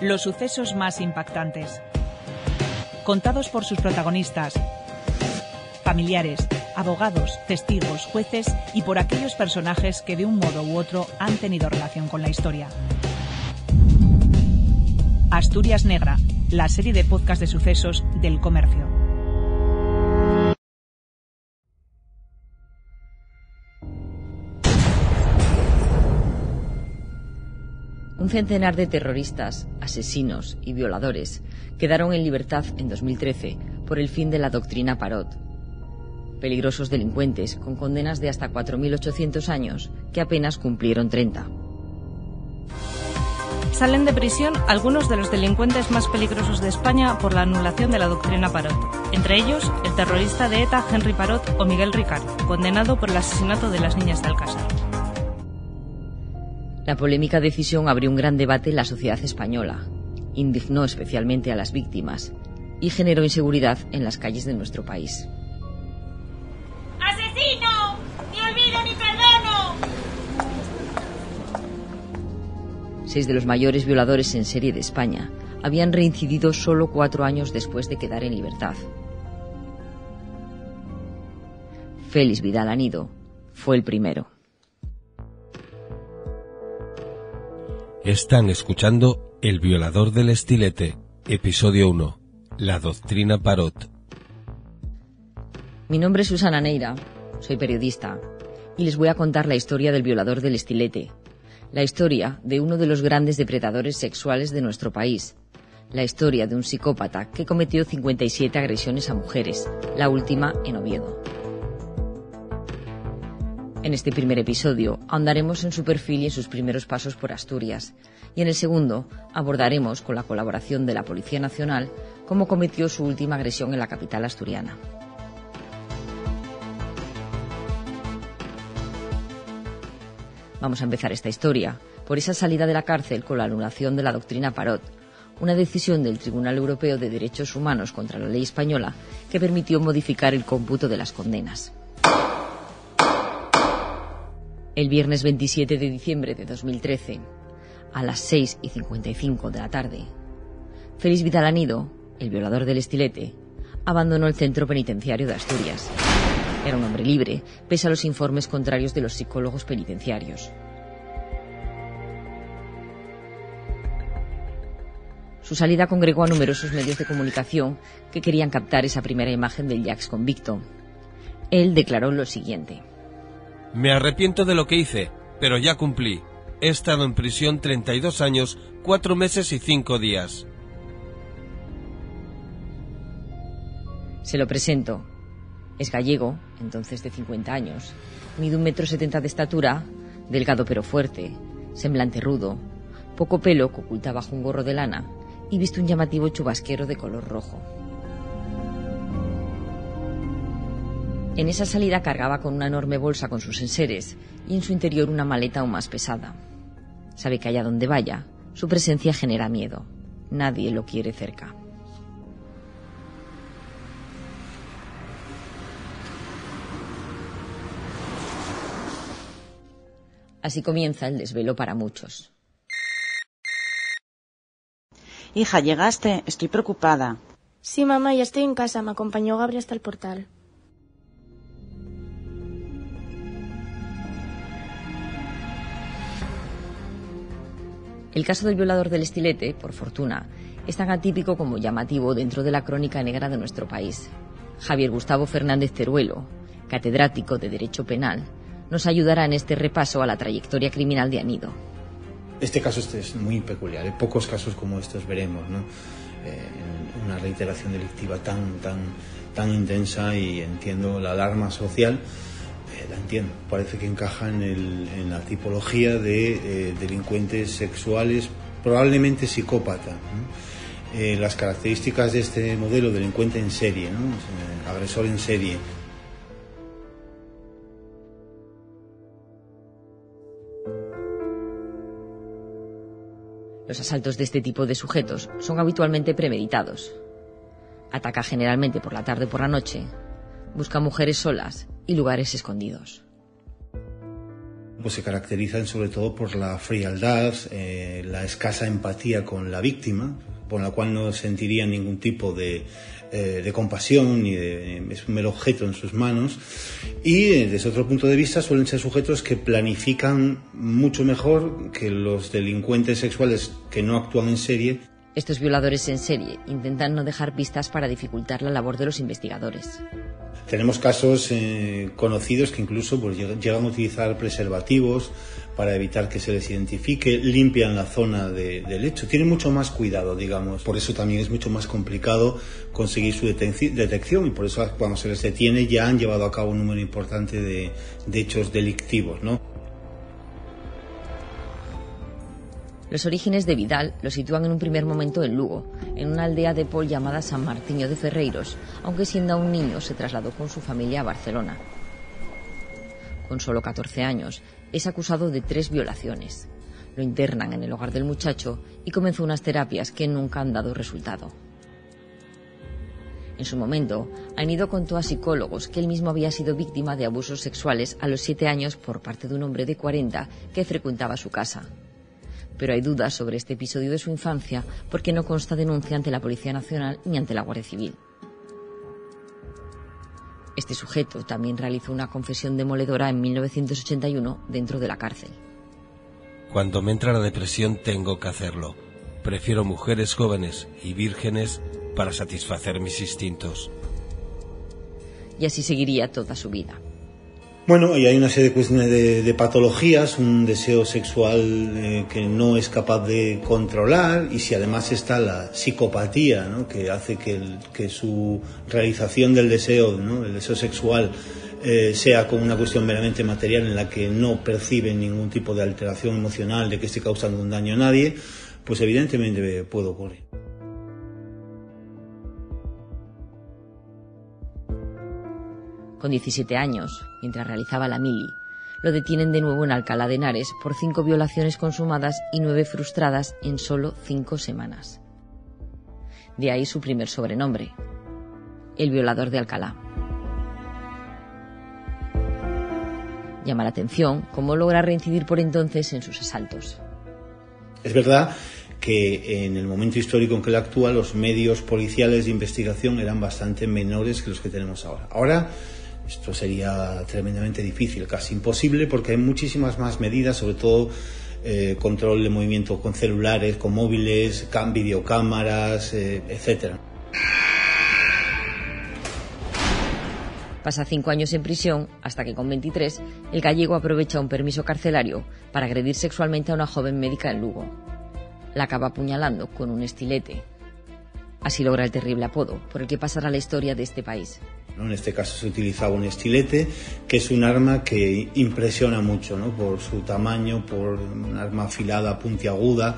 Los sucesos más impactantes. Contados por sus protagonistas, familiares, abogados, testigos, jueces y por aquellos personajes que de un modo u otro han tenido relación con la historia. Asturias Negra, la serie de podcast de sucesos del comercio. Un centenar de terroristas, asesinos y violadores quedaron en libertad en 2013 por el fin de la doctrina Parot. Peligrosos delincuentes con condenas de hasta 4.800 años que apenas cumplieron 30. Salen de prisión algunos de los delincuentes más peligrosos de España por la anulación de la doctrina Parot, entre ellos el terrorista de ETA Henry Parot o Miguel Ricard, condenado por el asesinato de las niñas de Alcázar. La polémica decisión abrió un gran debate en la sociedad española, indignó especialmente a las víctimas y generó inseguridad en las calles de nuestro país. ¡Asesino! ¡Ni olvido ni perdono! Seis de los mayores violadores en serie de España habían reincidido solo cuatro años después de quedar en libertad. Félix Vidal Anido fue el primero. Están escuchando El violador del estilete, episodio 1, La doctrina Parot. Mi nombre es Susana Neira, soy periodista, y les voy a contar la historia del violador del estilete, la historia de uno de los grandes depredadores sexuales de nuestro país, la historia de un psicópata que cometió 57 agresiones a mujeres, la última en Oviedo. En este primer episodio ahondaremos en su perfil y en sus primeros pasos por Asturias, y en el segundo abordaremos, con la colaboración de la Policía Nacional, cómo cometió su última agresión en la capital asturiana. Vamos a empezar esta historia por esa salida de la cárcel con la anulación de la doctrina Parot, una decisión del Tribunal Europeo de Derechos Humanos contra la ley española que permitió modificar el cómputo de las condenas. El viernes 27 de diciembre de 2013, a las 6 y 55 de la tarde, Félix Vidal Anido, el violador del estilete, abandonó el centro penitenciario de Asturias. Era un hombre libre, pese a los informes contrarios de los psicólogos penitenciarios. Su salida congregó a numerosos medios de comunicación que querían captar esa primera imagen del Jax convicto. Él declaró lo siguiente. Me arrepiento de lo que hice, pero ya cumplí. He estado en prisión 32 años, 4 meses y 5 días. Se lo presento. Es gallego, entonces de 50 años. Mide un metro setenta de estatura, delgado pero fuerte, semblante rudo, poco pelo que oculta bajo un gorro de lana y viste un llamativo chubasquero de color rojo. En esa salida cargaba con una enorme bolsa con sus enseres y en su interior una maleta aún más pesada. Sabe que allá donde vaya, su presencia genera miedo. Nadie lo quiere cerca. Así comienza el desvelo para muchos. Hija, llegaste. Estoy preocupada. Sí, mamá, ya estoy en casa. Me acompañó Gabriel hasta el portal. El caso del violador del estilete, por fortuna, es tan atípico como llamativo dentro de la crónica negra de nuestro país. Javier Gustavo Fernández Teruelo, catedrático de Derecho Penal, nos ayudará en este repaso a la trayectoria criminal de Anido. Este caso este es muy peculiar, pocos casos como estos veremos, ¿no? Eh, una reiteración delictiva tan, tan, tan intensa y entiendo la alarma social, la entiendo, parece que encaja en, la tipología de eh, delincuentes sexuales, probablemente psicópata. Eh, las características de este modelo, delincuente en serie, agresor en serie, Los asaltos de este tipo de sujetos son habitualmente premeditados. Ataca generalmente por la tarde o por la noche, busca mujeres solas y lugares escondidos. pues se caracterizan sobre todo por la frialdad, eh, la escasa empatía con la víctima, por la cual no sentiría ningún tipo de, eh, compasión ni de, es un mero objeto en sus manos y eh, desde otro punto de vista suelen ser sujetos que planifican mucho mejor que los delincuentes sexuales que no actúan en serie estos violadores en serie intentan no dejar pistas para dificultar la labor de los investigadores. Tenemos casos eh, conocidos que incluso pues, llegan a utilizar preservativos para evitar que se les identifique, limpian la zona del hecho, tienen mucho más cuidado, digamos. Por eso también es mucho más complicado conseguir su detección y por eso cuando se les detiene ya han llevado a cabo un número importante de, de hechos delictivos, ¿no? Los orígenes de Vidal lo sitúan en un primer momento en Lugo, en una aldea de Pol llamada San Martiño de Ferreiros, aunque siendo aún niño se trasladó con su familia a Barcelona. Con solo 14 años, es acusado de tres violaciones. Lo internan en el hogar del muchacho y comenzó unas terapias que nunca han dado resultado. En su momento, Anido contó a psicólogos que él mismo había sido víctima de abusos sexuales a los siete años por parte de un hombre de 40 que frecuentaba su casa pero hay dudas sobre este episodio de su infancia porque no consta denuncia ante la Policía Nacional ni ante la Guardia Civil. Este sujeto también realizó una confesión demoledora en 1981 dentro de la cárcel. Cuando me entra la depresión tengo que hacerlo. Prefiero mujeres jóvenes y vírgenes para satisfacer mis instintos. Y así seguiría toda su vida. Bueno, y hay una serie de, patologías, un deseo sexual eh, que no es capaz de controlar y si además está la psicopatía, ¿no? que hace que, su realización del deseo, del deseo sexual, eh, sea como una cuestión meramente material en la que no percibe ningún tipo de alteración emocional de que esté causando un daño a nadie, pues evidentemente puede ocurrir. Con 17 años, mientras realizaba la mili, lo detienen de nuevo en Alcalá de Henares por cinco violaciones consumadas y nueve frustradas en solo cinco semanas. De ahí su primer sobrenombre, el violador de Alcalá. Llama la atención cómo logra reincidir por entonces en sus asaltos. Es verdad que en el momento histórico en que él actúa los medios policiales de investigación eran bastante menores que los que tenemos ahora. Ahora esto sería tremendamente difícil, casi imposible, porque hay muchísimas más medidas, sobre todo eh, control de movimiento con celulares, con móviles, videocámaras, eh, etc. Pasa cinco años en prisión hasta que con 23 el gallego aprovecha un permiso carcelario para agredir sexualmente a una joven médica en Lugo. La acaba apuñalando con un estilete. Así logra el terrible apodo por el que pasará la historia de este país. En este caso se utilizaba un estilete, que es un arma que impresiona mucho ¿no? por su tamaño, por un arma afilada, puntiaguda.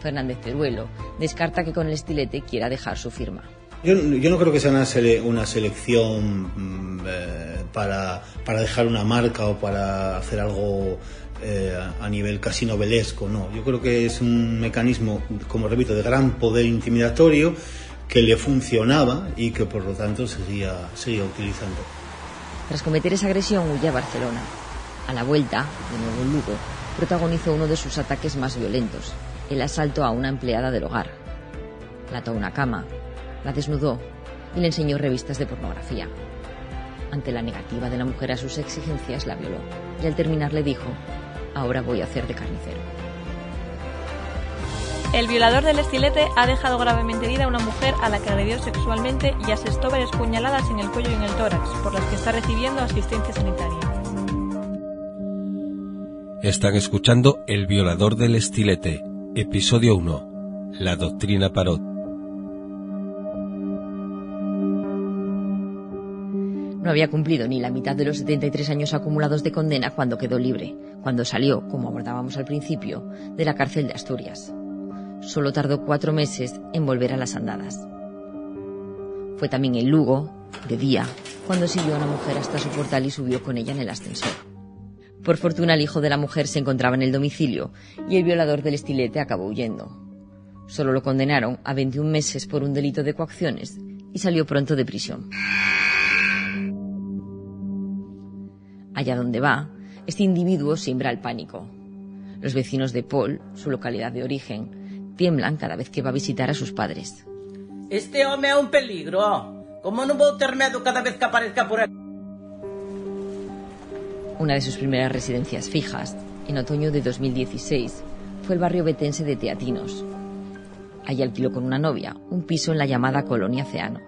Fernández Teruelo descarta que con el estilete quiera dejar su firma. Yo, no creo que sea una, selección mm, eh, para, dejar una marca o para hacer algo eh, a nivel casi novelesco, no. Yo creo que es un mecanismo, como repito, de gran poder intimidatorio que le funcionaba y que por lo tanto seguía, seguía utilizando. Tras cometer esa agresión huye a Barcelona. A la vuelta, de nuevo Lugo, protagonizó uno de sus ataques más violentos, el asalto a una empleada del hogar. La ató a una cama, la desnudó y le enseñó revistas de pornografía. Ante la negativa de la mujer a sus exigencias, la violó y al terminar le dijo, ahora voy a hacer de carnicero. El violador del estilete ha dejado gravemente herida a una mujer a la que agredió sexualmente y asestó varias puñaladas en el cuello y en el tórax, por las que está recibiendo asistencia sanitaria. Están escuchando El violador del estilete, episodio 1, La doctrina Parot. No había cumplido ni la mitad de los 73 años acumulados de condena cuando quedó libre, cuando salió, como abordábamos al principio, de la cárcel de Asturias solo tardó cuatro meses en volver a las andadas. Fue también en Lugo, de día, cuando siguió a una mujer hasta su portal y subió con ella en el ascensor. Por fortuna el hijo de la mujer se encontraba en el domicilio y el violador del estilete acabó huyendo. Solo lo condenaron a 21 meses por un delito de coacciones y salió pronto de prisión. Allá donde va, Este individuo siembra el pánico. Los vecinos de Paul, su localidad de origen, tiemblan cada vez que va a visitar a sus padres. Este hombre es un peligro. ¿Cómo no puedo tener miedo cada vez que aparezca por aquí? Una de sus primeras residencias fijas, en otoño de 2016, fue el barrio betense de Teatinos. Allí alquiló con una novia un piso en la llamada Colonia Ceano.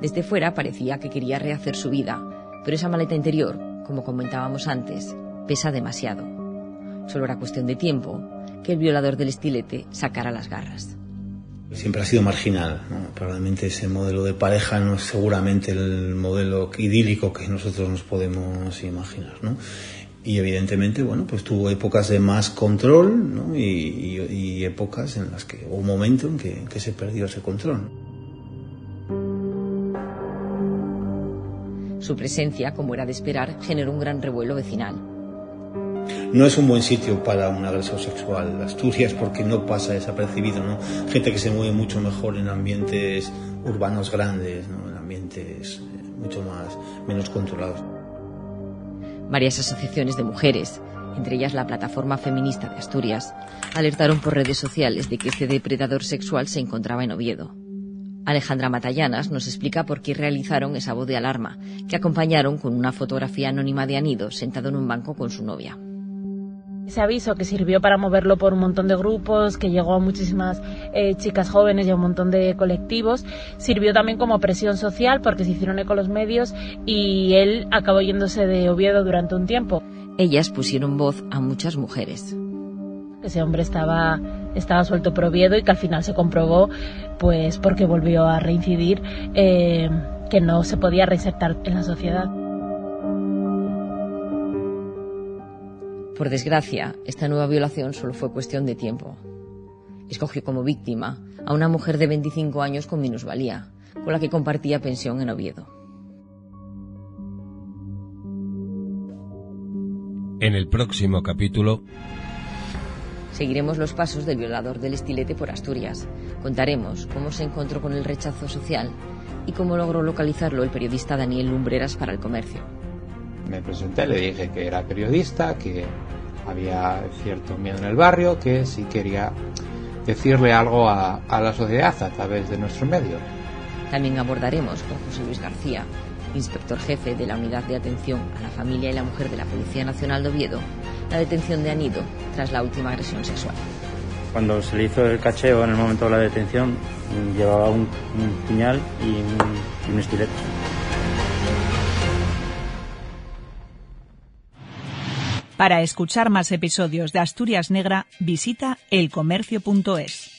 Desde fuera parecía que quería rehacer su vida, pero esa maleta interior, como comentábamos antes, pesa demasiado. Solo era cuestión de tiempo que el violador del estilete sacara las garras. Siempre ha sido marginal. Probablemente ese modelo de pareja no es seguramente el modelo idílico que nosotros nos podemos imaginar. ¿no? Y evidentemente, bueno, pues tuvo épocas de más control ¿no? y, épocas en las que, o un momento en que, que se perdió ese control. Su presencia, como era de esperar, generó un gran revuelo vecinal. No es un buen sitio para un agresor sexual, Asturias, porque no pasa desapercibido, ¿no? Gente que se mueve mucho mejor en ambientes urbanos grandes, ¿no? En ambientes eh, mucho más, menos controlados. Varias asociaciones de mujeres, entre ellas la Plataforma Feminista de Asturias, alertaron por redes sociales de que este depredador sexual se encontraba en Oviedo. Alejandra Matallanas nos explica por qué realizaron esa voz de alarma, que acompañaron con una fotografía anónima de Anido sentado en un banco con su novia. Ese aviso que sirvió para moverlo por un montón de grupos, que llegó a muchísimas eh, chicas jóvenes y a un montón de colectivos, sirvió también como presión social porque se hicieron eco los medios y él acabó yéndose de Oviedo durante un tiempo. Ellas pusieron voz a muchas mujeres. Ese hombre estaba, estaba suelto por Oviedo y que al final se comprobó, pues porque volvió a reincidir, eh, que no se podía reinsertar en la sociedad. Por desgracia, esta nueva violación solo fue cuestión de tiempo. Escogió como víctima a una mujer de 25 años con minusvalía, con la que compartía pensión en Oviedo. En el próximo capítulo Seguiremos los pasos del violador del estilete por Asturias. Contaremos cómo se encontró con el rechazo social y cómo logró localizarlo el periodista Daniel Lumbreras para el comercio. Me presenté, le dije que era periodista, que había cierto miedo en el barrio, que sí quería decirle algo a, la sociedad a través de nuestro medio. También abordaremos con José Luis García, inspector jefe de la Unidad de Atención a la Familia y la Mujer de la Policía Nacional de Oviedo, la detención de Anido tras la última agresión sexual. Cuando se le hizo el cacheo en el momento de la detención, llevaba un, puñal y un, y un estilete. Para escuchar más episodios de Asturias Negra, visita elcomercio.es.